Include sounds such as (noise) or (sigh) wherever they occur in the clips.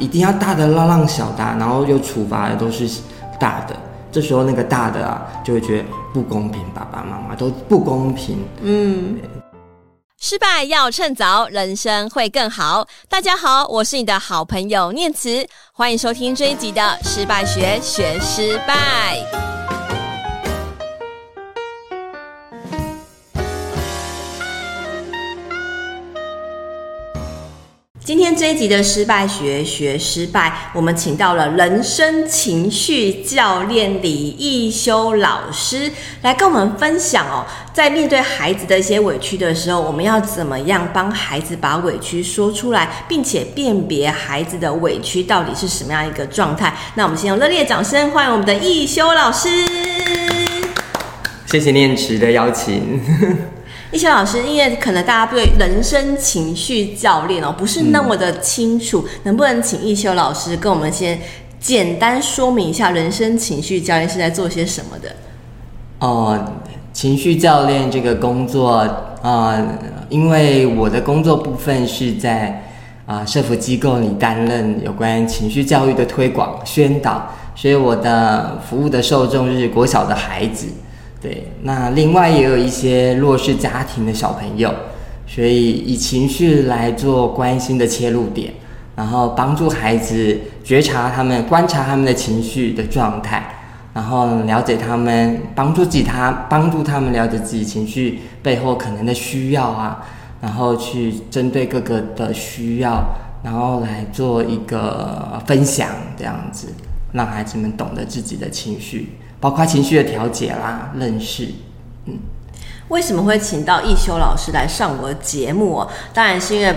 一定要大的让让小的，然后又处罚的都是大的，这时候那个大的啊就会觉得不公平，爸爸妈妈都不公平。嗯，失败要趁早，人生会更好。大家好，我是你的好朋友念慈，欢迎收听这一集的《失败学学失败》。今天这一集的失败学学失败，我们请到了人生情绪教练李亦修老师来跟我们分享哦，在面对孩子的一些委屈的时候，我们要怎么样帮孩子把委屈说出来，并且辨别孩子的委屈到底是什么样一个状态？那我们先用热烈掌声欢迎我们的亦修老师。谢谢念慈的邀请。亦修老师，因为可能大家对人生情绪教练哦不是那么的清楚，嗯、能不能请一修老师跟我们先简单说明一下人生情绪教练是在做些什么的？哦，情绪教练这个工作啊、呃，因为我的工作部分是在啊、呃、社福机构里担任有关情绪教育的推广宣导，所以我的服务的受众是国小的孩子。对，那另外也有一些弱势家庭的小朋友，所以以情绪来做关心的切入点，然后帮助孩子觉察他们、观察他们的情绪的状态，然后了解他们，帮助己他，帮助他们了解自己情绪背后可能的需要啊，然后去针对各个的需要，然后来做一个分享，这样子，让孩子们懂得自己的情绪。包括情绪的调节啦，认识，嗯，为什么会请到易修老师来上我的节目哦？当然是因为。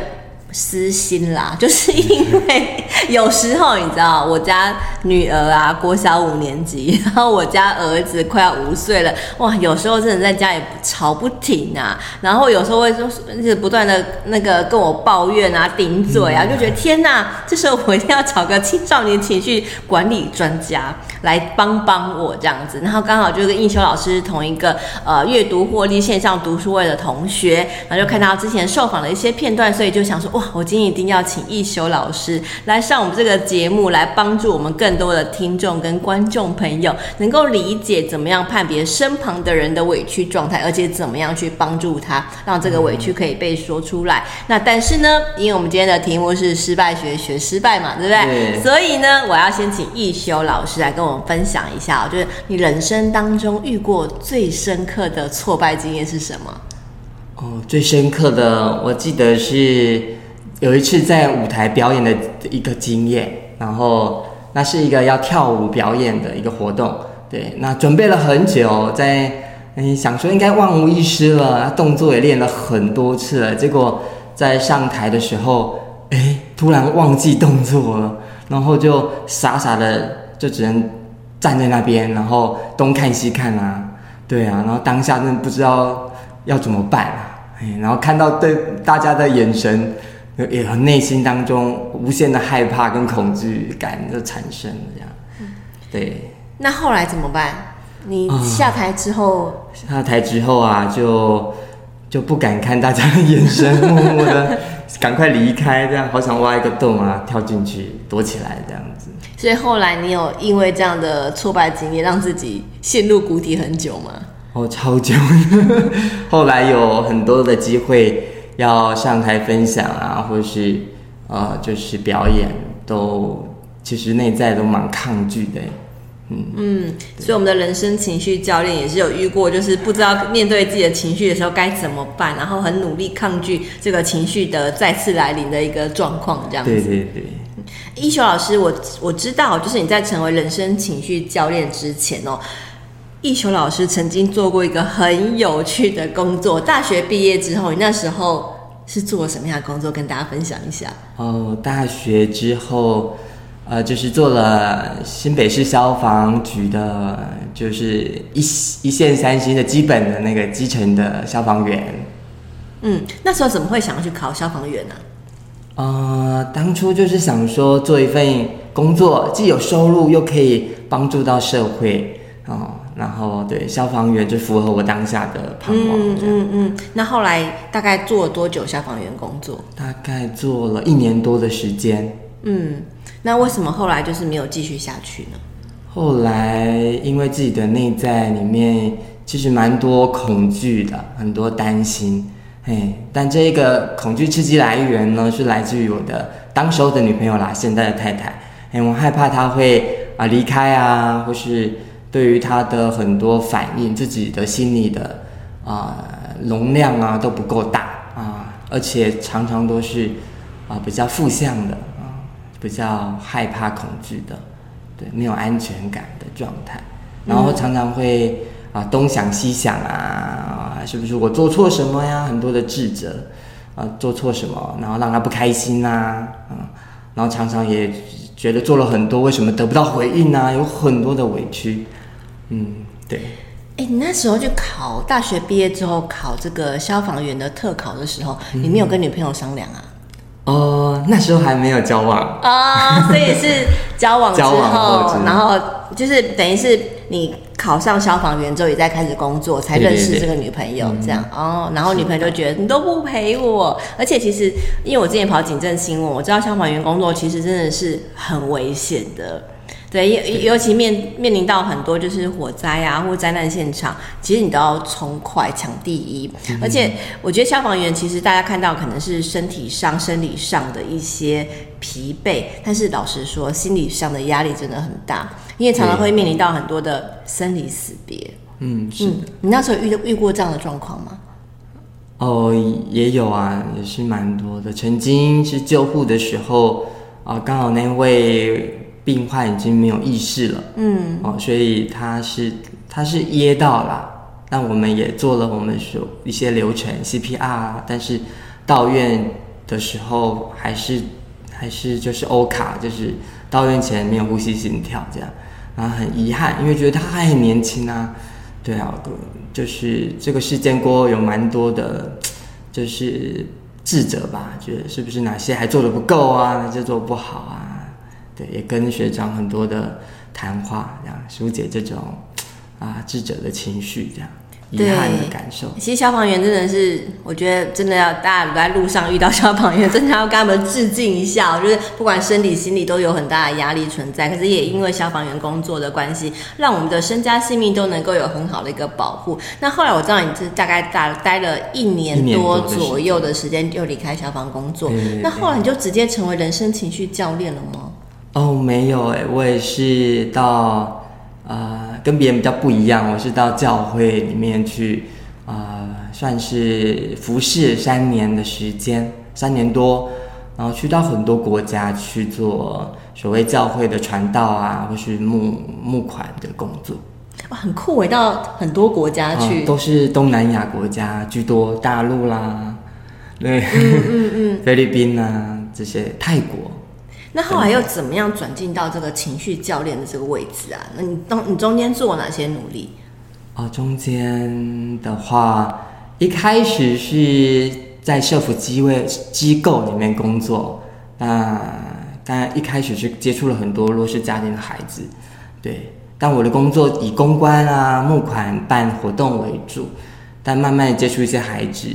私心啦，就是因为有时候你知道，我家女儿啊，国小五年级，(laughs) 然后我家儿子快要五岁了，哇，有时候真的在家里吵不停啊，然后有时候会说一直不断的那个跟我抱怨啊、顶嘴啊，就觉得天哪，这时候我一定要找个青少年情绪管理专家来帮帮我这样子，然后刚好就跟应修老师同一个呃阅读获利线上读书会的同学，然后就看到之前受访的一些片段，所以就想说哇。我今天一定要请亦修老师来上我们这个节目，来帮助我们更多的听众跟观众朋友，能够理解怎么样判别身旁的人的委屈状态，而且怎么样去帮助他，让这个委屈可以被说出来。那但是呢，因为我们今天的题目是失败学学失败嘛，对不对？对。所以呢，我要先请一修老师来跟我们分享一下，就是你人生当中遇过最深刻的挫败经验是什么？哦，最深刻的，我记得是。有一次在舞台表演的一个经验，然后那是一个要跳舞表演的一个活动，对，那准备了很久，在嗯想说应该万无一失了，动作也练了很多次了，结果在上台的时候，哎，突然忘记动作了，然后就傻傻的就只能站在那边，然后东看西看啊，对啊，然后当下真的不知道要怎么办啊，哎，然后看到对大家的眼神。也和内心当中无限的害怕跟恐惧感就产生了这样，嗯，对。那后来怎么办？你下台之后，嗯、下台之后啊，就就不敢看大家的眼神，默默的 (laughs) 赶快离开，这样好想挖一个洞啊，跳进去躲起来这样子。所以后来你有因为这样的挫败经验，让自己陷入谷底很久吗？哦，超久。(laughs) 后来有很多的机会。要上台分享啊，或者是呃，就是表演，都其实内在都蛮抗拒的，嗯嗯，所以我们的人生情绪教练也是有遇过，就是不知道面对自己的情绪的时候该怎么办，然后很努力抗拒这个情绪的再次来临的一个状况，这样子。对对对。一修老师，我我知道，就是你在成为人生情绪教练之前哦，亦修老师曾经做过一个很有趣的工作。大学毕业之后，你那时候是做什么样的工作？跟大家分享一下。哦，大学之后，呃，就是做了新北市消防局的，就是一一线三星的基本的那个基层的消防员。嗯，那时候怎么会想要去考消防员呢？呃，当初就是想说做一份工作，既有收入，又可以帮助到社会，哦。然后对消防员就符合我当下的盼望。嗯嗯嗯。那后来大概做了多久消防员工作？大概做了一年多的时间。嗯，那为什么后来就是没有继续下去呢？后来因为自己的内在里面其实蛮多恐惧的，很多担心，嘿，但这个恐惧刺激来源呢，是来自于我的当时候的女朋友啦，现在的太太，嘿，我害怕她会啊离开啊，或是对于他的很多反应，自己的心理的啊容量啊都不够大啊，而且常常都是啊比较负向的啊，比较害怕恐惧的。对，没有安全感的状态，然后常常会啊东想西想啊，是不是我做错什么呀？很多的自责啊，做错什么，然后让他不开心呐，啊，然后常常也觉得做了很多，为什么得不到回应呢？有很多的委屈，嗯，对。哎，你那时候去考大学毕业之后考这个消防员的特考的时候，你没有跟女朋友商量啊？哦，那时候还没有交往啊，哦，所以是交往之后，后然后就是等于是你考上消防员之后，也在开始工作，才认识这个女朋友，这样哦。然后女朋友就觉得你都不陪我，而且其实因为我之前跑警政新闻，我知道消防员工作其实真的是很危险的。对，尤尤其面面临到很多就是火灾啊，或灾难现场，其实你都要冲快抢第一。而且我觉得消防员其实大家看到可能是身体上、生理上的一些疲惫，但是老实说，心理上的压力真的很大，因为常常会面临到很多的生离死别。嗯，是你那时候遇遇过这样的状况吗？哦，也有啊，也是蛮多的。曾经是救护的时候啊，刚好那位。病患已经没有意识了，嗯，哦，所以他是他是噎到了，那我们也做了我们所一些流程 CPR，但是到院的时候还是还是就是 O 卡，就是到院前没有呼吸心跳这样，然后很遗憾，因为觉得他还很年轻啊，对啊，就是这个事件过后有蛮多的，就是自责吧，觉得是不是哪些还做的不够啊，哪些做得不好啊？对，也跟学长很多的谈话，这样疏解这种啊智者的情绪，这样遗憾的感受。其实消防员真的是，我觉得真的要大家在路上遇到消防员，真的要跟他们致敬一下。就是不管生理、心理都有很大的压力存在，可是也因为消防员工作的关系，让我们的身家性命都能够有很好的一个保护。那后来我知道你是大概大待了一年多左右的时间，就离开消防工作。那后来你就直接成为人生情绪教练了吗？哦，没有诶，我也是到，呃，跟别人比较不一样，我是到教会里面去，呃，算是服侍三年的时间，三年多，然后去到很多国家去做所谓教会的传道啊，或是募募款的工作。哇，很酷我，到很多国家去，呃，都是东南亚国家居多，大陆啦，对，嗯嗯嗯，(laughs) 菲律宾啊这些，泰国。那后来又怎么样转进到这个情绪教练的这个位置啊？那你当你中间做哪些努力？哦，中间的话，一开始是在社福机位机构里面工作，那当然一开始是接触了很多弱势家庭的孩子，对。但我的工作以公关啊、募款、办活动为主，但慢慢接触一些孩子，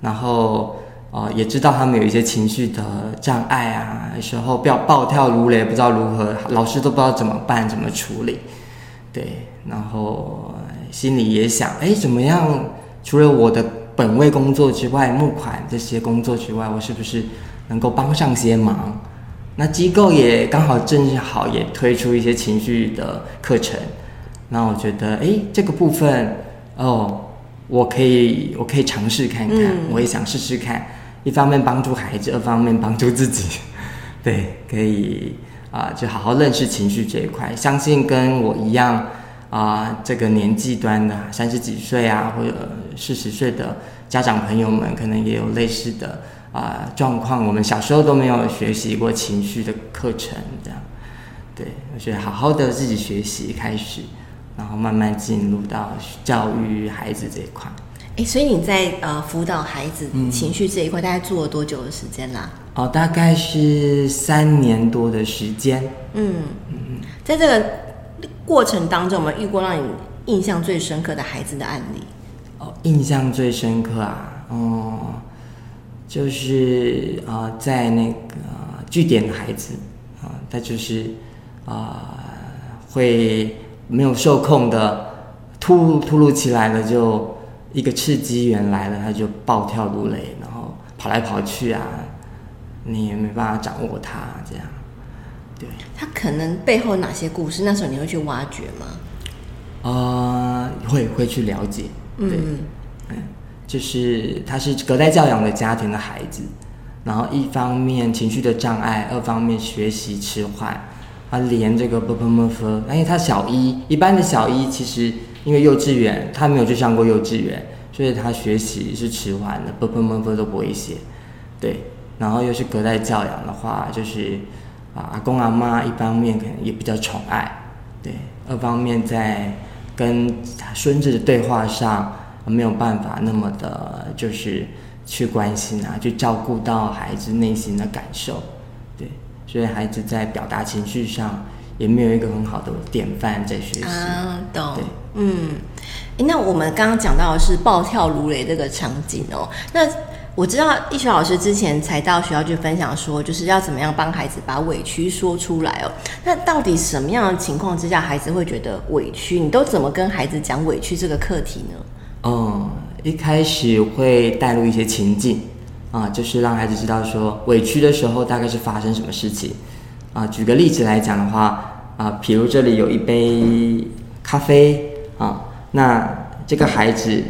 然后。哦，也知道他们有一些情绪的障碍啊，有时候暴暴跳如雷，不知道如何，老师都不知道怎么办，怎么处理。对，然后心里也想，哎，怎么样？除了我的本位工作之外，募款这些工作之外，我是不是能够帮上些忙？那机构也刚好正好也推出一些情绪的课程，那我觉得，哎，这个部分，哦，我可以，我可以尝试看看，嗯、我也想试试看。一方面帮助孩子，二方面帮助自己，(laughs) 对，可以啊、就好好认识情绪这一块。相信跟我一样啊、这个年纪端的三十几岁啊，或者四十岁的家长朋友们，可能也有类似的啊、状况。我们小时候都没有学习过情绪的课程，这样，对，我觉得好好的自己学习开始，然后慢慢进入到教育孩子这一块。哎，所以你在呃辅导孩子情绪这一块，大概做了多久的时间啦？哦，大概是三年多的时间。嗯嗯，在这个过程当中，有没有遇过让你印象最深刻的孩子的案例？哦，印象最深刻啊，哦，就是啊、呃，在那个据点的孩子啊，他就是啊、呃，会没有受控的，突突如其来的就一个刺激源来了他就暴跳如雷然后跑来跑去啊你也没办法掌握他这样。对。他可能背后哪些故事那时候你会去挖掘吗？啊会会去了解。对。就是他是隔代教养的家庭的孩子然后一方面情绪的障碍二方面学习迟缓他连这个不不因为他小一一般的小一其实因为幼稚园，他没有去上过幼稚园，所以他学习是迟缓的，不不不不都不会写。对，然后又是隔代教养的话，就是啊，阿公阿妈一方面可能也比较宠爱，对，二方面在跟孙子的对话上，没有办法那么的，就是去关心啊，去照顾到孩子内心的感受。对，所以孩子在表达情绪上也没有一个很好的典范在学习。嗯，对。嗯。那我们刚刚讲到的是暴跳如雷这个场景哦，那。我知道易学老师之前才到学校去分享说，就是要怎么样帮孩子把委屈说出来哦。那到底什么样的情况之下，孩子会觉得委屈？你都怎么跟孩子讲委屈这个课题呢？嗯，一开始会带入一些情境啊，就是让孩子知道说委屈的时候大概是发生什么事情啊。举个例子来讲的话啊，比如这里有一杯咖啡啊，那这个孩子。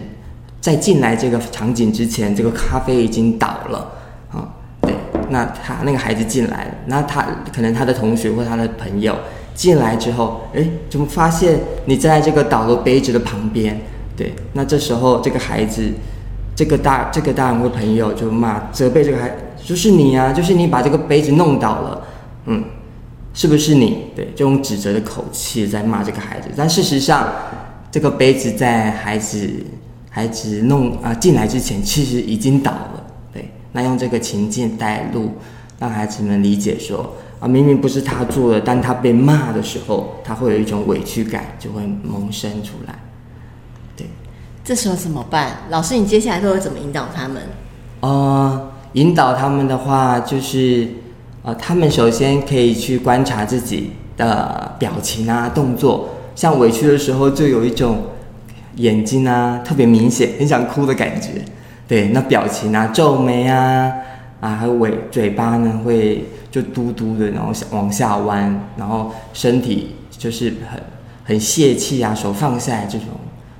在进来这个场景之前，这个咖啡已经倒了，啊，对，那他那个孩子进来了，那他可能他的同学或他的朋友进来之后，诶，怎么发现你在这个倒了杯子的旁边？对，那这时候这个孩子，这个大这个大人或朋友就骂责备这个孩，就是你啊，就是你把这个杯子弄倒了，嗯，是不是你？对，就用指责的口气在骂这个孩子，但事实上，这个杯子在孩子。孩子弄啊进来之前，其实已经倒了。对，那用这个情境带路，让孩子们理解说啊，明明不是他做的，但他被骂的时候，他会有一种委屈感，就会萌生出来。对，这时候怎么办？老师，你接下来都会怎么引导他们？呃，引导他们的话，就是呃，他们首先可以去观察自己的表情啊、动作，像委屈的时候，就有一种。眼睛啊，特别明显，很想哭的感觉。对，那表情啊，皱眉啊，啊，还有尾嘴巴呢，会就嘟嘟的，然后往下弯，然后身体就是很很泄气啊，手放下来这种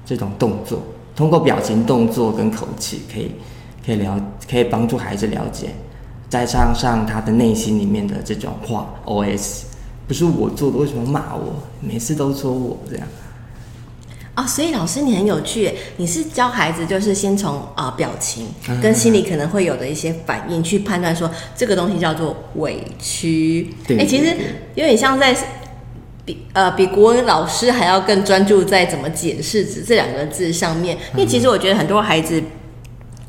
这种动作，通过表情、动作跟口气，可以可以了，可以帮助孩子了解，再加上他的内心里面的这种话，OS，不是我做的，为什么骂我？每次都说我这样。啊、哦，所以老师你很有趣，你是教孩子，就是先从啊、呃、表情跟心里可能会有的一些反应去判断说这个东西叫做委屈。哎、欸，其实有点像在比呃比国文老师还要更专注在怎么解释“这两个字上面，因为其实我觉得很多孩子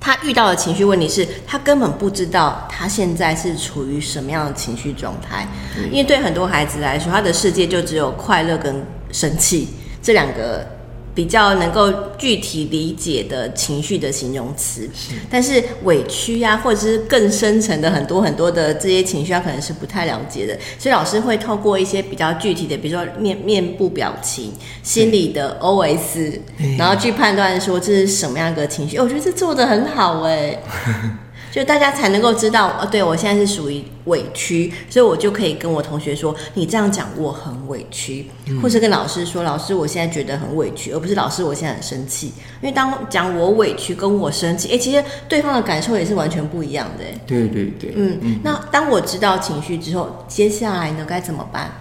他遇到的情绪问题是他根本不知道他现在是处于什么样的情绪状态，因为对很多孩子来说，他的世界就只有快乐跟生气这两个。比较能够具体理解的情绪的形容词，但是委屈呀、啊，或者是更深层的很多很多的这些情绪，他可能是不太了解的。所以老师会透过一些比较具体的，比如说面面部表情、心里的 OS，然后去判断说这是什么样的情绪。我觉得这做得很好哎。(laughs) 就大家才能够知道，哦，对我现在是属于委屈，所以我就可以跟我同学说，你这样讲我很委屈，嗯、或是跟老师说，老师我现在觉得很委屈，而不是老师我现在很生气。因为当讲我委屈跟我生气，哎，其实对方的感受也是完全不一样的。对对对，嗯，嗯，那当我知道情绪之后，接下来呢该怎么办？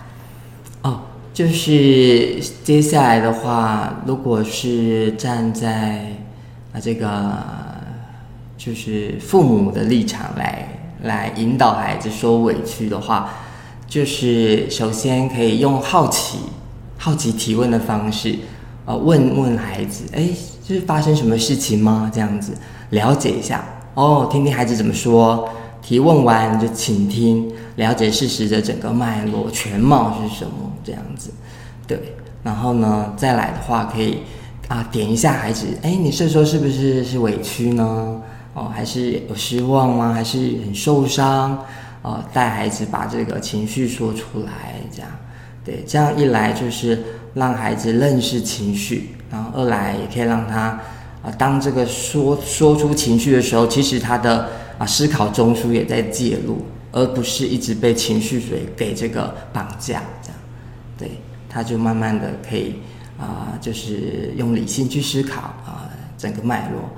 哦，就是接下来的话，如果是站在啊这个。就是父母的立场来来引导孩子说委屈的话，就是首先可以用好奇、好奇提问的方式，呃，问问孩子，哎，就是发生什么事情吗？这样子了解一下哦，听听孩子怎么说。提问完就倾听，了解事实的整个脉络全貌是什么？这样子，对。然后呢，再来的话可以啊，点一下孩子，哎，你这时候是不是是委屈呢？哦，还是有失望吗？还是很受伤？呃，带孩子把这个情绪说出来，这样，对，这样一来就是让孩子认识情绪，然后二来也可以让他啊、呃，当这个说说出情绪的时候，其实他的啊、思考中枢也在介入，而不是一直被情绪给给这个绑架，这样，对，他就慢慢的可以啊、就是用理性去思考啊、整个脉络，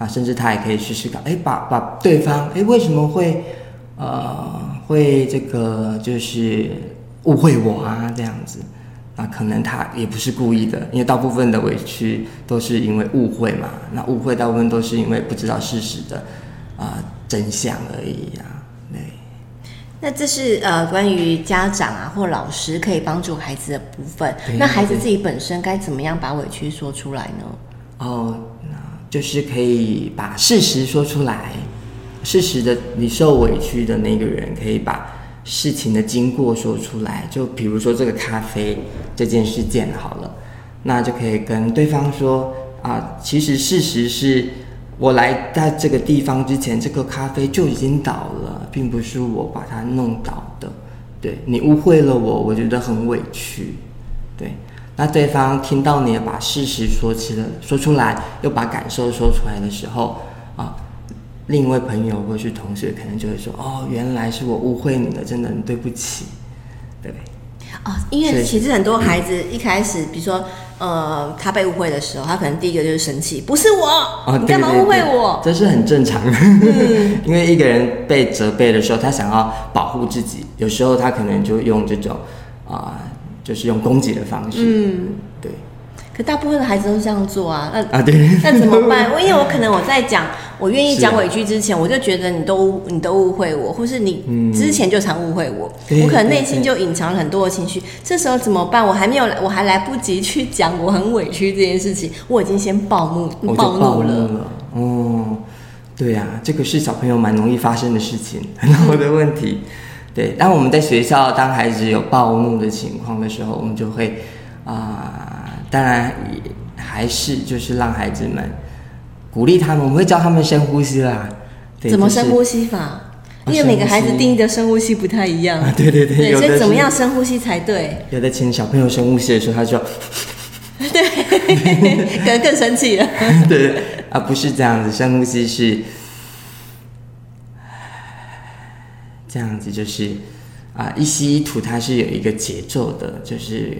那甚至他也可以去思考，哎，把把对方，哎，为什么会？呃，会这个就是误会我啊，这样子，那可能他也不是故意的，因为大部分的委屈都是因为误会嘛，那误会大部分都是因为不知道事实的啊、呃、真相而已啊，对。那这是呃关于家长啊或老师可以帮助孩子的部分，那孩子自己本身该怎么样把委屈说出来呢？哦，那就是可以把事实说出来。事实的，你受委屈的那个人可以把事情的经过说出来。就比如说这个咖啡这件事件好了，那就可以跟对方说啊，其实事实是我来到这个地方之前，这个咖啡就已经倒了，并不是我把它弄倒的。对，你误会了我，我觉得很委屈。对，那对方听到你把事实说起了说出来，又把感受说出来的时候啊。另一位朋友或是同学可能就会说：“哦，原来是我误会你了，真的很对不起。”对。哦，因为其实很多孩子一开始，比如说，呃，他被误会的时候，他可能第一个就是生气，不是我，哦、你干嘛误会我？这是很正常的。嗯、(laughs) 因为一个人被责备的时候，他想要保护自己，有时候他可能就用这种啊、呃，就是用攻击的方式。嗯，对。可大部分的孩子都这样做啊，那啊对，(laughs) 那怎么办？(laughs) 因为我可能我在讲。我愿意讲委屈之前，啊、我就觉得你都你都误会我，或是你之前就常误会我，嗯、我可能内心就隐藏了很多的情绪。这时候怎么办？我还没有，我还来不及去讲我很委屈这件事情，我已经先暴怒，暴怒了。哦，对呀、啊，这个是小朋友蛮容易发生的事情，很好的问题。对，当我们在学校，当孩子有暴怒的情况的时候，我们就会啊、呃，当然也还是就是让孩子们。鼓励他们，我们会教他们深呼吸啦。怎么深呼吸法？因为每个孩子定义的深呼吸不太一样。啊，对对对。对，所以怎么样深呼吸才对？有的请小朋友深呼吸的时候，他就 (laughs) 对，(laughs) 可能更生气了。(laughs) 对啊，不是这样子，深呼吸是这样子，就是啊，一吸一吐，它是有一个节奏的，就是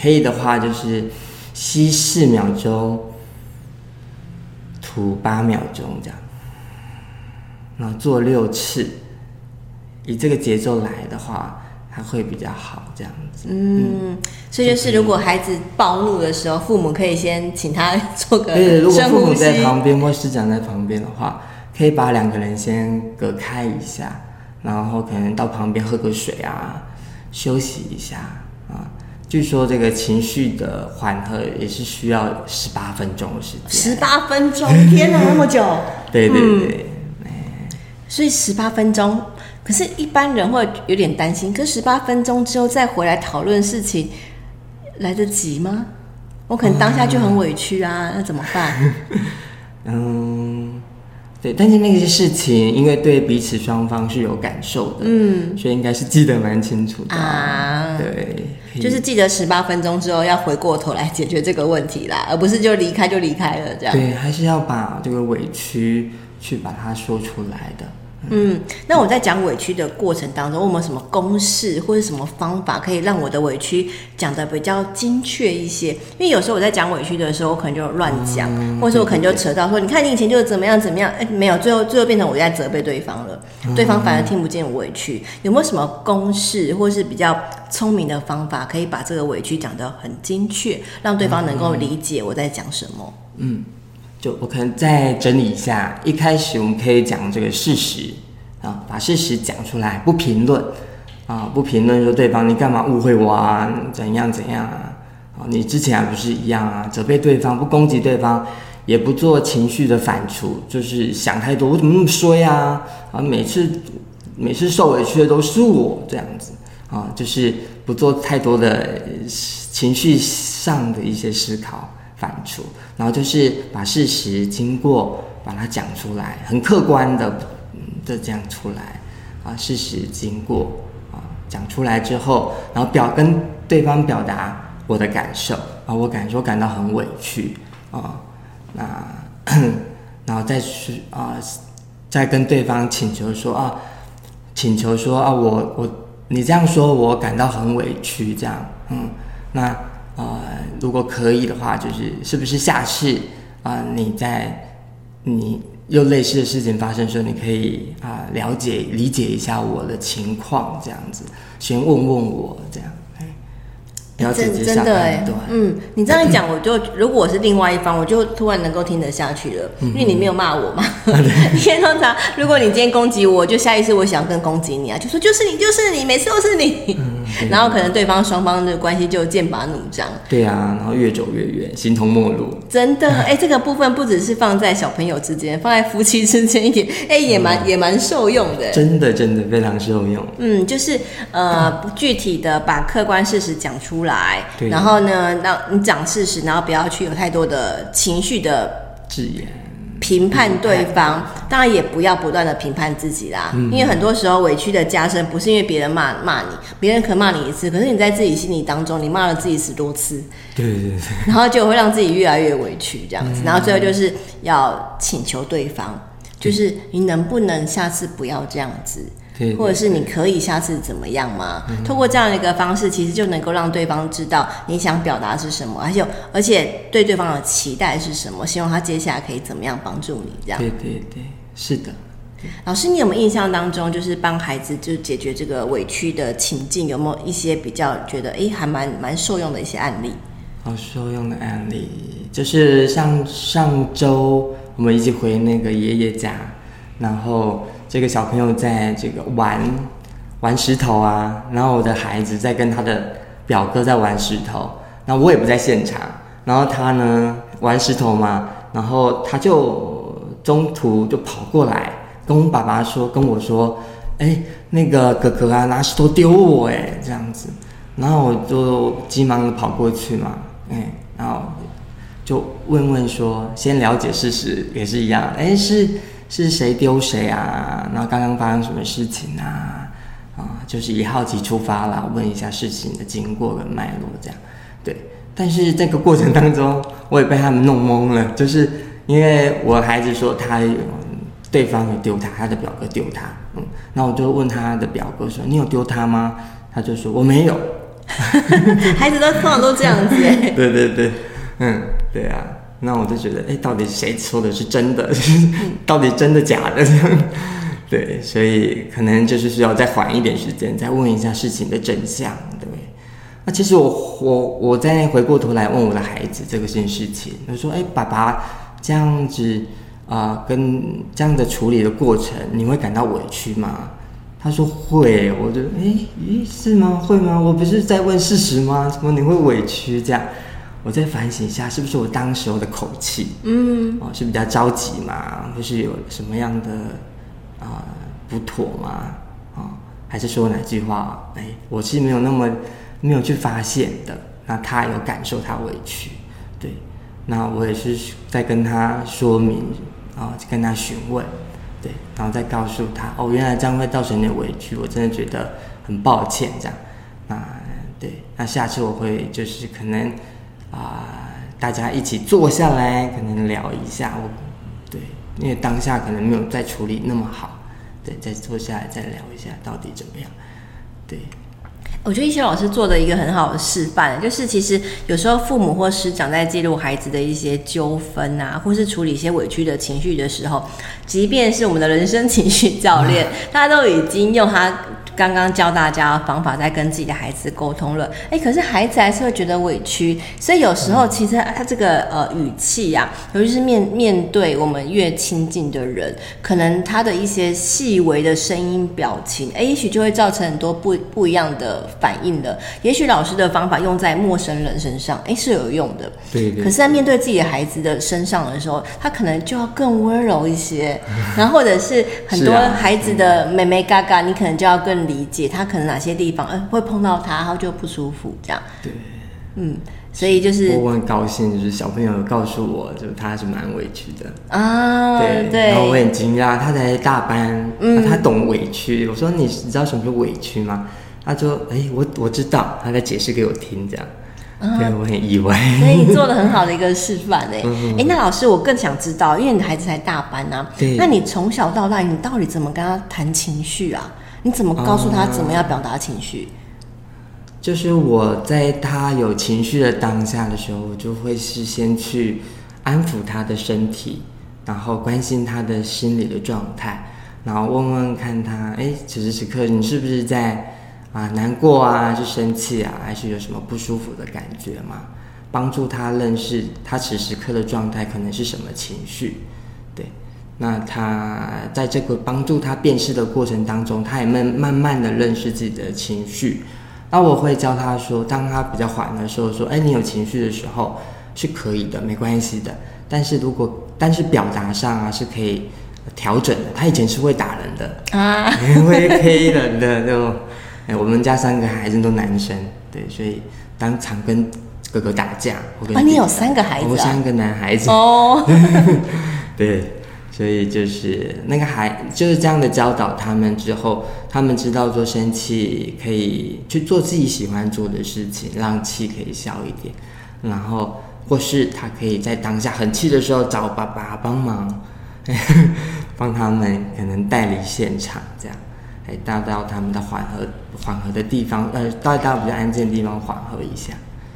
可以的话，就是吸四秒钟。吐八秒钟这样，然后做六次，以这个节奏来的话，还会比较好这样子。嗯，嗯，所以就是如果孩子暴怒的时候，父母可以先请他做个。对，如果父母在旁边或师长在旁边的话，可以把两个人先隔开一下，然后可能到旁边喝个水啊，休息一下啊。据说这个情绪的缓和也是需要十八分钟的时间。十八分钟，天哪，那么久！(laughs) 对对对，嗯、所以十八分钟，可是一般人会有点担心，可是十八分钟之后再回来讨论事情，来得及吗？我可能当下就很委屈啊，嗯、那怎么办？(laughs) 嗯。对，但是那些事情，因为对彼此双方是有感受的，嗯，所以应该是记得蛮清楚的啊。对，就是记得十八分钟之后要回过头来解决这个问题啦，而不是就离开就离开了这样。对，还是要把这个委屈去把它说出来的。嗯，那我在讲委屈的过程当中，有没有什么公式或者什么方法可以让我的委屈讲的比较精确一些？因为有时候我在讲委屈的时候，我可能就乱讲，嗯、或者说我可能就扯到说，你看你以前就是怎么样怎么样，哎，没有，最后最后变成我在责备对方了，嗯、对方反而听不见我委屈。有没有什么公式或是比较聪明的方法，可以把这个委屈讲得很精确，让对方能够理解我在讲什么？嗯。就我可能再整理一下，一开始我们可以讲这个事实啊，把事实讲出来，不评论啊，不评论说对方你干嘛误会我啊，怎样怎样啊，啊，你之前还不是一样啊，责备对方，不攻击对方，也不做情绪的反刍，就是想太多，我怎么那么衰啊？啊，每次每次受委屈的都是我这样子啊，就是不做太多的情绪上的一些思考。反刍，然后就是把事实经过把它讲出来，很客观的，嗯，的这样出来，啊事实经过啊讲出来之后，然后表跟对方表达我的感受啊，我感受感到很委屈啊，那然后再去啊再跟对方请求说啊，请求说啊我我你这样说我感到很委屈这样，嗯，那啊如果可以的话，就是是不是下次啊你在你。有类似的事情发生时候，你可以啊了解理解一下我的情况，这样子，先问问我这样。真真的哎，嗯，你这样一讲，我就如果我是另外一方，我就突然能够听得下去了，因为你没有骂我嘛。(laughs) (laughs) 因为通常如果你今天攻击我，就下意识我想更攻击你啊，就说就是你就是你，每次都是你，然后可能对方双方的关系就剑拔弩张。对啊，然后越走越远，形同陌路。真的哎，这个部分不只是放在小朋友之间，放在夫妻之间也哎也蛮也蛮受用的。真的真的非常受用。嗯，就是呃不具体的把客观事实讲出来。来，然后呢，让你讲事实，然后不要去有太多的情绪的字眼评判对方，当然也不要不断的评判自己啦。嗯、因为很多时候委屈的加深，不是因为别人骂骂你，别人可能骂你一次，可是你在自己心里当中，你骂了自己十多次，对对对，然后就会让自己越来越委屈这样子，然后最后就是要请求对方，就是你能不能下次不要这样子。或者是你可以下次怎么样吗？嗯、透过这样的一个方式，其实就能够让对方知道你想表达是什么，而且而且对对方的期待是什么，希望他接下来可以怎么样帮助你这样。对对对，是的。老师，你有没有印象当中，就是帮孩子就解决这个委屈的情境，有没有一些比较觉得哎还蛮蛮受用的一些案例？好受用的案例，就是像上周我们一起回那个爷爷家，然后。这个小朋友在这个玩玩石头啊，然后我的孩子在跟他的表哥在玩石头，那我也不在现场，然后他呢玩石头嘛，然后他就中途就跑过来跟我爸爸说，跟我说，哎，那个哥哥啊拿石头丢我。哎，这样子，然后我就急忙的跑过去嘛，哎，然后就问问说，先了解事实也是一样，哎是。是谁丢谁啊？然后刚刚发生什么事情啊？啊，就是以好奇出发了，问一下事情的经过跟脉络这样。对，但是这个过程当中，我也被他们弄懵了，就是因为我孩子说他有对方有丢他，他的表哥丢他，嗯，那我就问他的表哥说：“你有丢他吗？”他就说：“我没有。(laughs) ”孩子都通常都这样子。(laughs) 对对对，嗯，对啊。那我就觉得，哎，到底谁说的是真的？(laughs) 到底真的假的？(laughs) 对，所以可能就是需要再缓一点时间，再问一下事情的真相，对。那其实我我我再回过头来问我的孩子这个件事情，他说，哎，爸爸这样子啊、呃，跟这样的处理的过程，你会感到委屈吗？他说会，我就，哎，咦，是吗？会吗？我不是在问事实吗？怎么你会委屈这样？我再反省一下，是不是我当时候的口气，嗯，哦，是比较着急嘛，或是有什么样的啊、呃、不妥吗？啊、哦，还是说哪句话？哎，我是没有那么没有去发现的。那他有感受他委屈，对，那我也是在跟他说明啊、哦，跟他询问，对，然后再告诉他，哦，原来这样会造成你的委屈，我真的觉得很抱歉，这样，那对，那下次我会就是可能。啊、大家一起坐下来，可能聊一下。我，对，因为当下可能没有在处理那么好，对，再坐下来再聊一下，到底怎么样？对，我觉得一些老师做的一个很好的示范，就是其实有时候父母或师长在记录孩子的一些纠纷啊，或是处理一些委屈的情绪的时候，即便是我们的人生情绪教练，(laughs) 他都已经用他。刚刚教大家的方法，在跟自己的孩子沟通了，哎，可是孩子还是会觉得委屈，所以有时候其实他这个呃语气呀、啊，尤其是面面对我们越亲近的人，可能他的一些细微的声音表情，哎，也许就会造成很多不不一样的反应的。也许老师的方法用在陌生人身上，哎，是有用的。对，对。可是，在面对自己的孩子的身上的时候，他可能就要更温柔一些。(laughs) 然后，或者是很多孩子的妹妹嘎嘎，你可能就要更。理解他可能哪些地方，呃，会碰到他，然后就不舒服，这样。对，嗯，所以就是我很高兴，就是小朋友告诉我，就是他是蛮委屈的啊，对对，然后我很惊讶，他才大班，嗯，他懂委屈。我说你你知道什么是委屈吗？他说哎，我我知道，他在解释给我听，这样。对，我很意外，所以你做了很好的一个示范哎 (laughs) 哎，那老师我更想知道，因为你的孩子才大班啊，对，那你从小到大你到底怎么跟他谈情绪啊？你怎么告诉他怎么样表达情绪？就是我在他有情绪的当下的时候，我就会事先去安抚他的身体，然后关心他的心理的状态，然后问问看他，哎，此时此刻你是不是在？啊，难过啊，是生气啊，还是有什么不舒服的感觉吗？帮助他认识他此时刻的状态可能是什么情绪，对。那他在这个帮助他辨识的过程当中，他也慢慢慢的认识自己的情绪。那我会教他说，当他比较缓的时候，说，哎，你有情绪的时候是可以的，没关系的。但是如果但是表达上啊是可以调整的。他以前是会打人的啊，(laughs) 会 K 人的那种。哎，我们家三个孩子都男生，对，所以当场跟哥哥打架。我跟啊，你有三个孩子啊？我三个男孩子哦。(laughs) 对，所以就是那个孩就是这样的教导他们之后，他们知道做生气可以去做自己喜欢做的事情，让气可以消一点，然后或是他可以在当下很气的时候找爸爸帮忙，(laughs) 帮他们可能代理现场这样。还带到他们的缓和缓和的地方，呃，带到比较安静的地方缓和一下。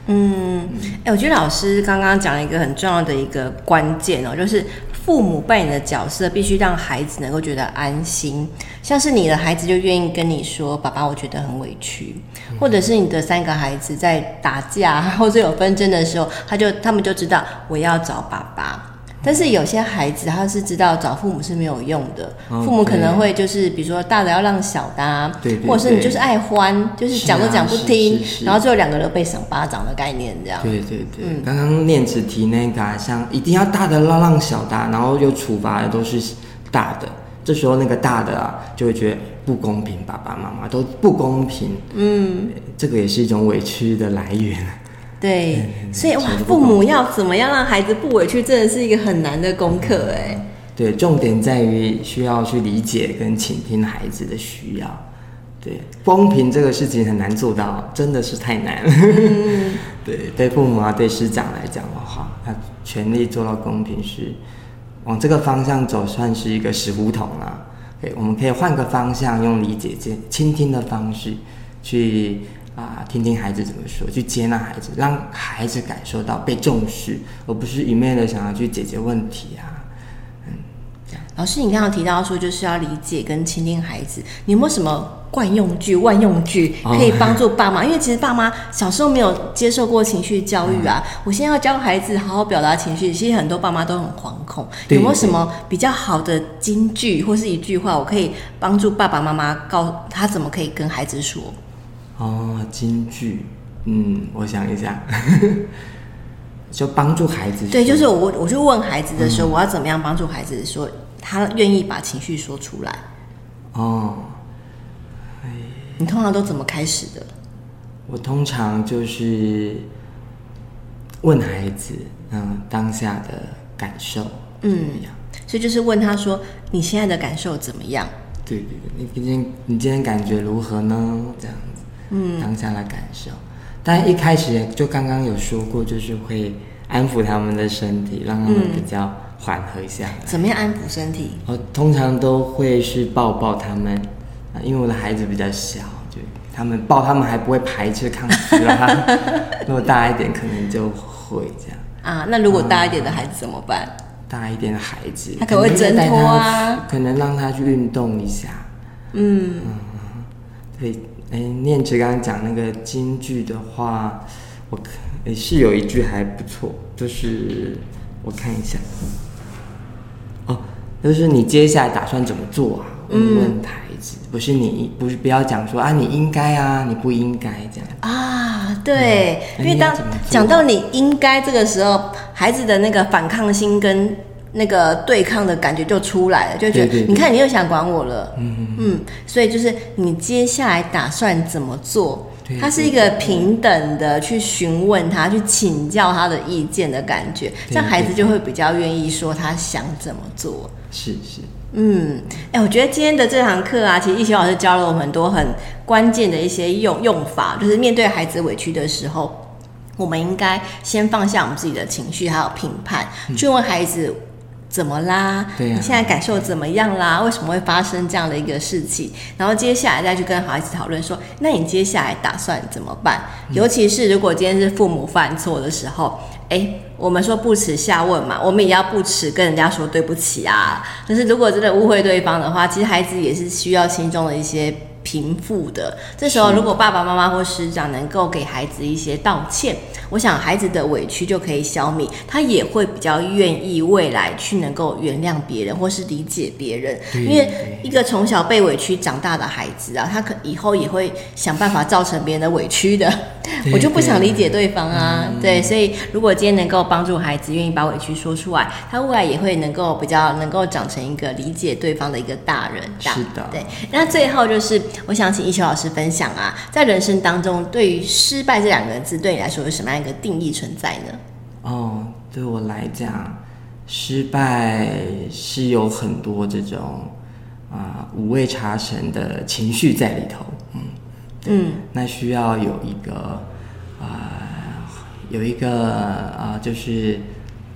嗯，哎、欸，我觉得老师刚刚讲了一个很重要的一个关键哦，就是父母扮演的角色必须让孩子能够觉得安心。像是你的孩子就愿意跟你说：“爸爸，我觉得很委屈。”或者是你的三个孩子在打架 (laughs) 或者有纷争的时候，他就他们就知道我要找爸爸。但是有些孩子他是知道找父母是没有用的，哦、父母可能会就是比如说大的要让小的、啊，对对对，或者是你就是爱欢，就是讲都讲不听，然后最后两个人被赏巴掌的概念这样。对对对，嗯，刚刚念慈提那个、啊、像一定要大的让让小的，然后又处罚的都是大的，这时候那个大的啊就会觉得不公平，爸爸妈妈都不公平，嗯，这个也是一种委屈的来源。对，所以哇，父母要怎么样让孩子不委屈，真的是一个很难的功课哎。对，重点在于需要去理解跟倾听孩子的需要。对，公平这个事情很难做到，真的是太难了。嗯、(laughs) 对，对父母啊，对师长来讲的话，他全力做到公平是往这个方向走，算是一个死胡同啊。对，我们可以换个方向，用理解、倾听的方式去。啊，听听孩子怎么说，去接纳孩子，让孩子感受到被重视，而不是一面的想要去解决问题啊。嗯，老师，你刚刚提到说就是要理解跟倾听孩子，你有没有什么惯用句、万用句可以帮助爸妈？哦、因为其实爸妈小时候没有接受过情绪教育啊。嗯、我现在要教孩子好好表达情绪，其实很多爸妈都很惶恐。有没有什么比较好的金句或是一句话，我可以帮助爸爸妈妈告他怎么可以跟孩子说？哦，京剧，嗯，我想一下，(laughs) 就帮助孩子。对，就是我，我就问孩子的时候，嗯、我要怎么样帮助孩子说他愿意把情绪说出来？哦，哎你通常都怎么开始的？我通常就是问孩子，嗯，当下的感受怎么样？嗯，所以就是问他说，你现在的感受怎么样？对对对，你今天你今天感觉如何呢？这样。嗯，当下的感受，但一开始就刚刚有说过，就是会安抚他们的身体，让他们比较缓和一下。怎么样安抚身体？我通常都会是抱抱他们，因为我的孩子比较小，就他们抱他们还不会排斥抗拒啊。(laughs) 如果大一点，可能就会这样啊。那如果大一点的孩子怎么办？嗯、大一点的孩子，他可能会挣脱啊，可能让他去运动一下。嗯嗯，对。哎，念慈刚刚讲那个京剧的话，我看哎是有一句还不错，就是我看一下，哦，就是你接下来打算怎么做啊？问问孩子，嗯、不是你不是不要讲说啊，你应该啊，你不应该这样啊，对，嗯、因为当讲到你应该这个时候，孩子的那个反抗心跟。那个对抗的感觉就出来了，就觉得你看你又想管我了，嗯嗯，所以就是你接下来打算怎么做？他是一个平等的去询问他，去请教他的意见的感觉，这样孩子就会比较愿意说他想怎么做。是是，嗯，哎、欸，我觉得今天的这堂课啊，其实易修老师教了我们很多很关键的一些用用法，就是面对孩子委屈的时候，我们应该先放下我们自己的情绪还有评判，去问孩子。怎么啦？对、啊，你现在感受怎么样啦？为什么会发生这样的一个事情？然后接下来再去跟孩子讨论说，那你接下来打算怎么办？嗯、尤其是如果今天是父母犯错的时候，哎，我们说不耻下问嘛，我们也要不耻跟人家说对不起啊。但是如果真的误会对方的话，其实孩子也是需要心中的一些。平复的，这时候如果爸爸妈妈或师长能够给孩子一些道歉，我想孩子的委屈就可以消弭，他也会比较愿意未来去能够原谅别人或是理解别人。因为一个从小被委屈长大的孩子啊，他可以后也会想办法造成别人的委屈的。我就不想理解对方啊，对，所以如果今天能够帮助孩子愿意把委屈说出来，他未来也会能够比较能够长成一个理解对方的一个大人。是的，对。那最后就是。我想请一秋老师分享啊，在人生当中，对于失败这两个字，对你来说有什么样一个定义存在呢？哦，对我来讲，失败是有很多这种啊、呃、五味茶陈的情绪在里头。嗯嗯，那需要有一个啊、呃，有一个啊、呃，就是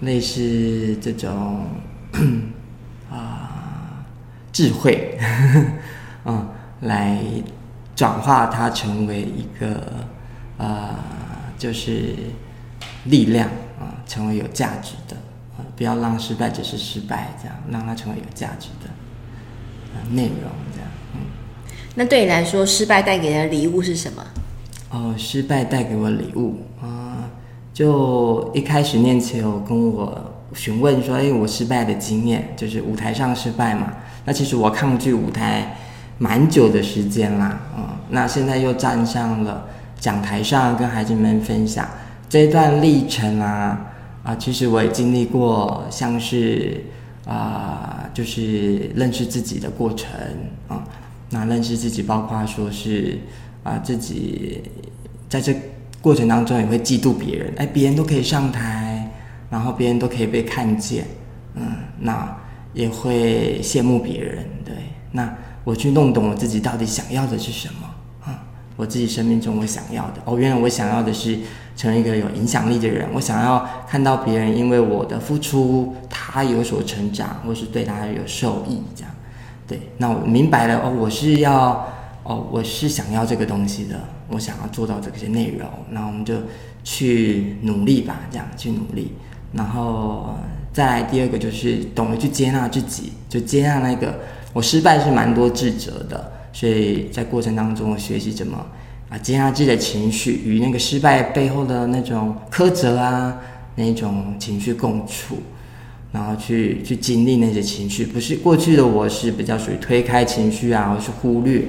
类似这种 (coughs) 啊、呃、智慧，(laughs) 嗯。来转化它成为一个呃，就是力量啊、呃，成为有价值的啊、呃，不要让失败只是失败，这样让它成为有价值的呃内容，这样。嗯，那对你来说，失败带给的礼物是什么？哦，失败带给我礼物啊、呃，就一开始念慈有跟我询问说，哎，我失败的经验就是舞台上失败嘛？那其实我抗拒舞台。蛮久的时间啦，嗯，那现在又站上了讲台上，跟孩子们分享这段历程啊，啊，其实我也经历过，像是啊，就是认识自己的过程啊，那认识自己，包括说是啊，自己在这过程当中也会嫉妒别人，哎，别人都可以上台，然后别人都可以被看见，嗯，那也会羡慕别人，对，那。我去弄懂我自己到底想要的是什么啊、我自己生命中我想要的哦，原来我想要的是成为一个有影响力的人。我想要看到别人因为我的付出，他有所成长，或是对他有受益，这样。对，那我明白了哦，我是要哦，我是想要这个东西的，我想要做到这些内容，那我们就去努力吧，这样去努力。然后再来第二个就是懂得去接纳自己，就接纳那个。我失败是蛮多自责的，所以在过程当中，我学习怎么啊接纳自己的情绪，与那个失败背后的那种苛责啊，那种情绪共处，然后去去经历那些情绪。不是过去的我是比较属于推开情绪啊，或是忽略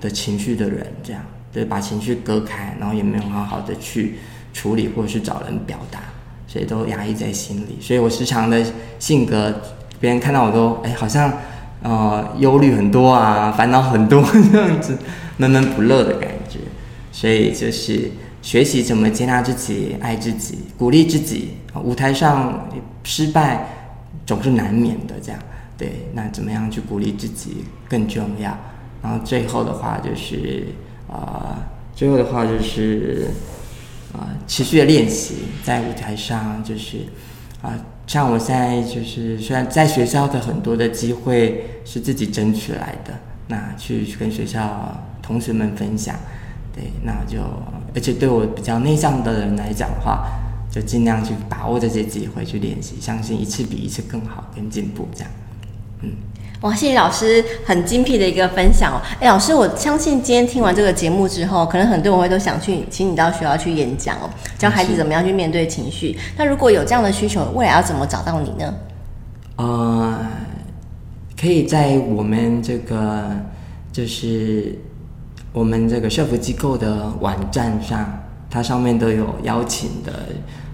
的情绪的人，这样对，把情绪隔开，然后也没有好好的去处理，或者是找人表达，所以都压抑在心里。所以我时常的性格，别人看到我都哎好像。呃，忧虑很多啊，烦恼很多 (laughs) 这样子，闷闷不乐的感觉，所以就是学习怎么接纳自己、爱自己、鼓励自己。舞台上失败总是难免的，这样对。那怎么样去鼓励自己更重要。然后最后的话就是啊、呃，最后的话就是啊、呃，持续的练习在舞台上就是啊。像我现在就是，虽然在学校的很多的机会是自己争取来的，那去跟学校同学们分享，对，那就而且对我比较内向的人来讲的话，就尽量去把握这些机会去练习，相信一次比一次更好，跟进步这样，嗯。哇，谢谢老师很精辟的一个分享哦。哎，老师，我相信今天听完这个节目之后，可能很多人会都想去请你到学校去演讲哦，教孩子怎么样去面对情绪。那如果有这样的需求，未来要怎么找到你呢？呃，可以在我们这个就是我们这个社福机构的网站上，它上面都有邀请的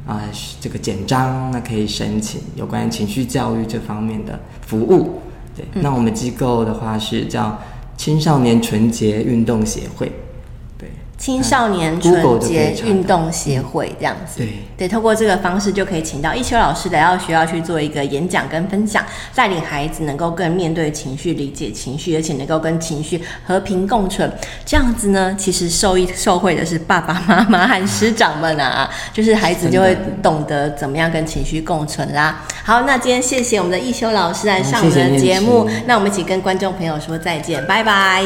啊、呃，这个简章，那可以申请有关情绪教育这方面的服务。对，那我们机构的话是叫青少年纯洁运动协会。对，青少年纯洁运动协会这样子。对对，透过这个方式就可以请到亦修老师来到学校去做一个演讲跟分享，带领孩子能够更面对情绪、理解情绪，而且能够跟情绪和平共存。这样子呢，其实受益受惠的是爸爸妈妈和师长们啊，(laughs) 就是孩子就会懂得怎么样跟情绪共存啦。好，那今天谢谢我们的一修老师来上我们的节目，谢谢，那我们一起跟观众朋友说再见，拜拜。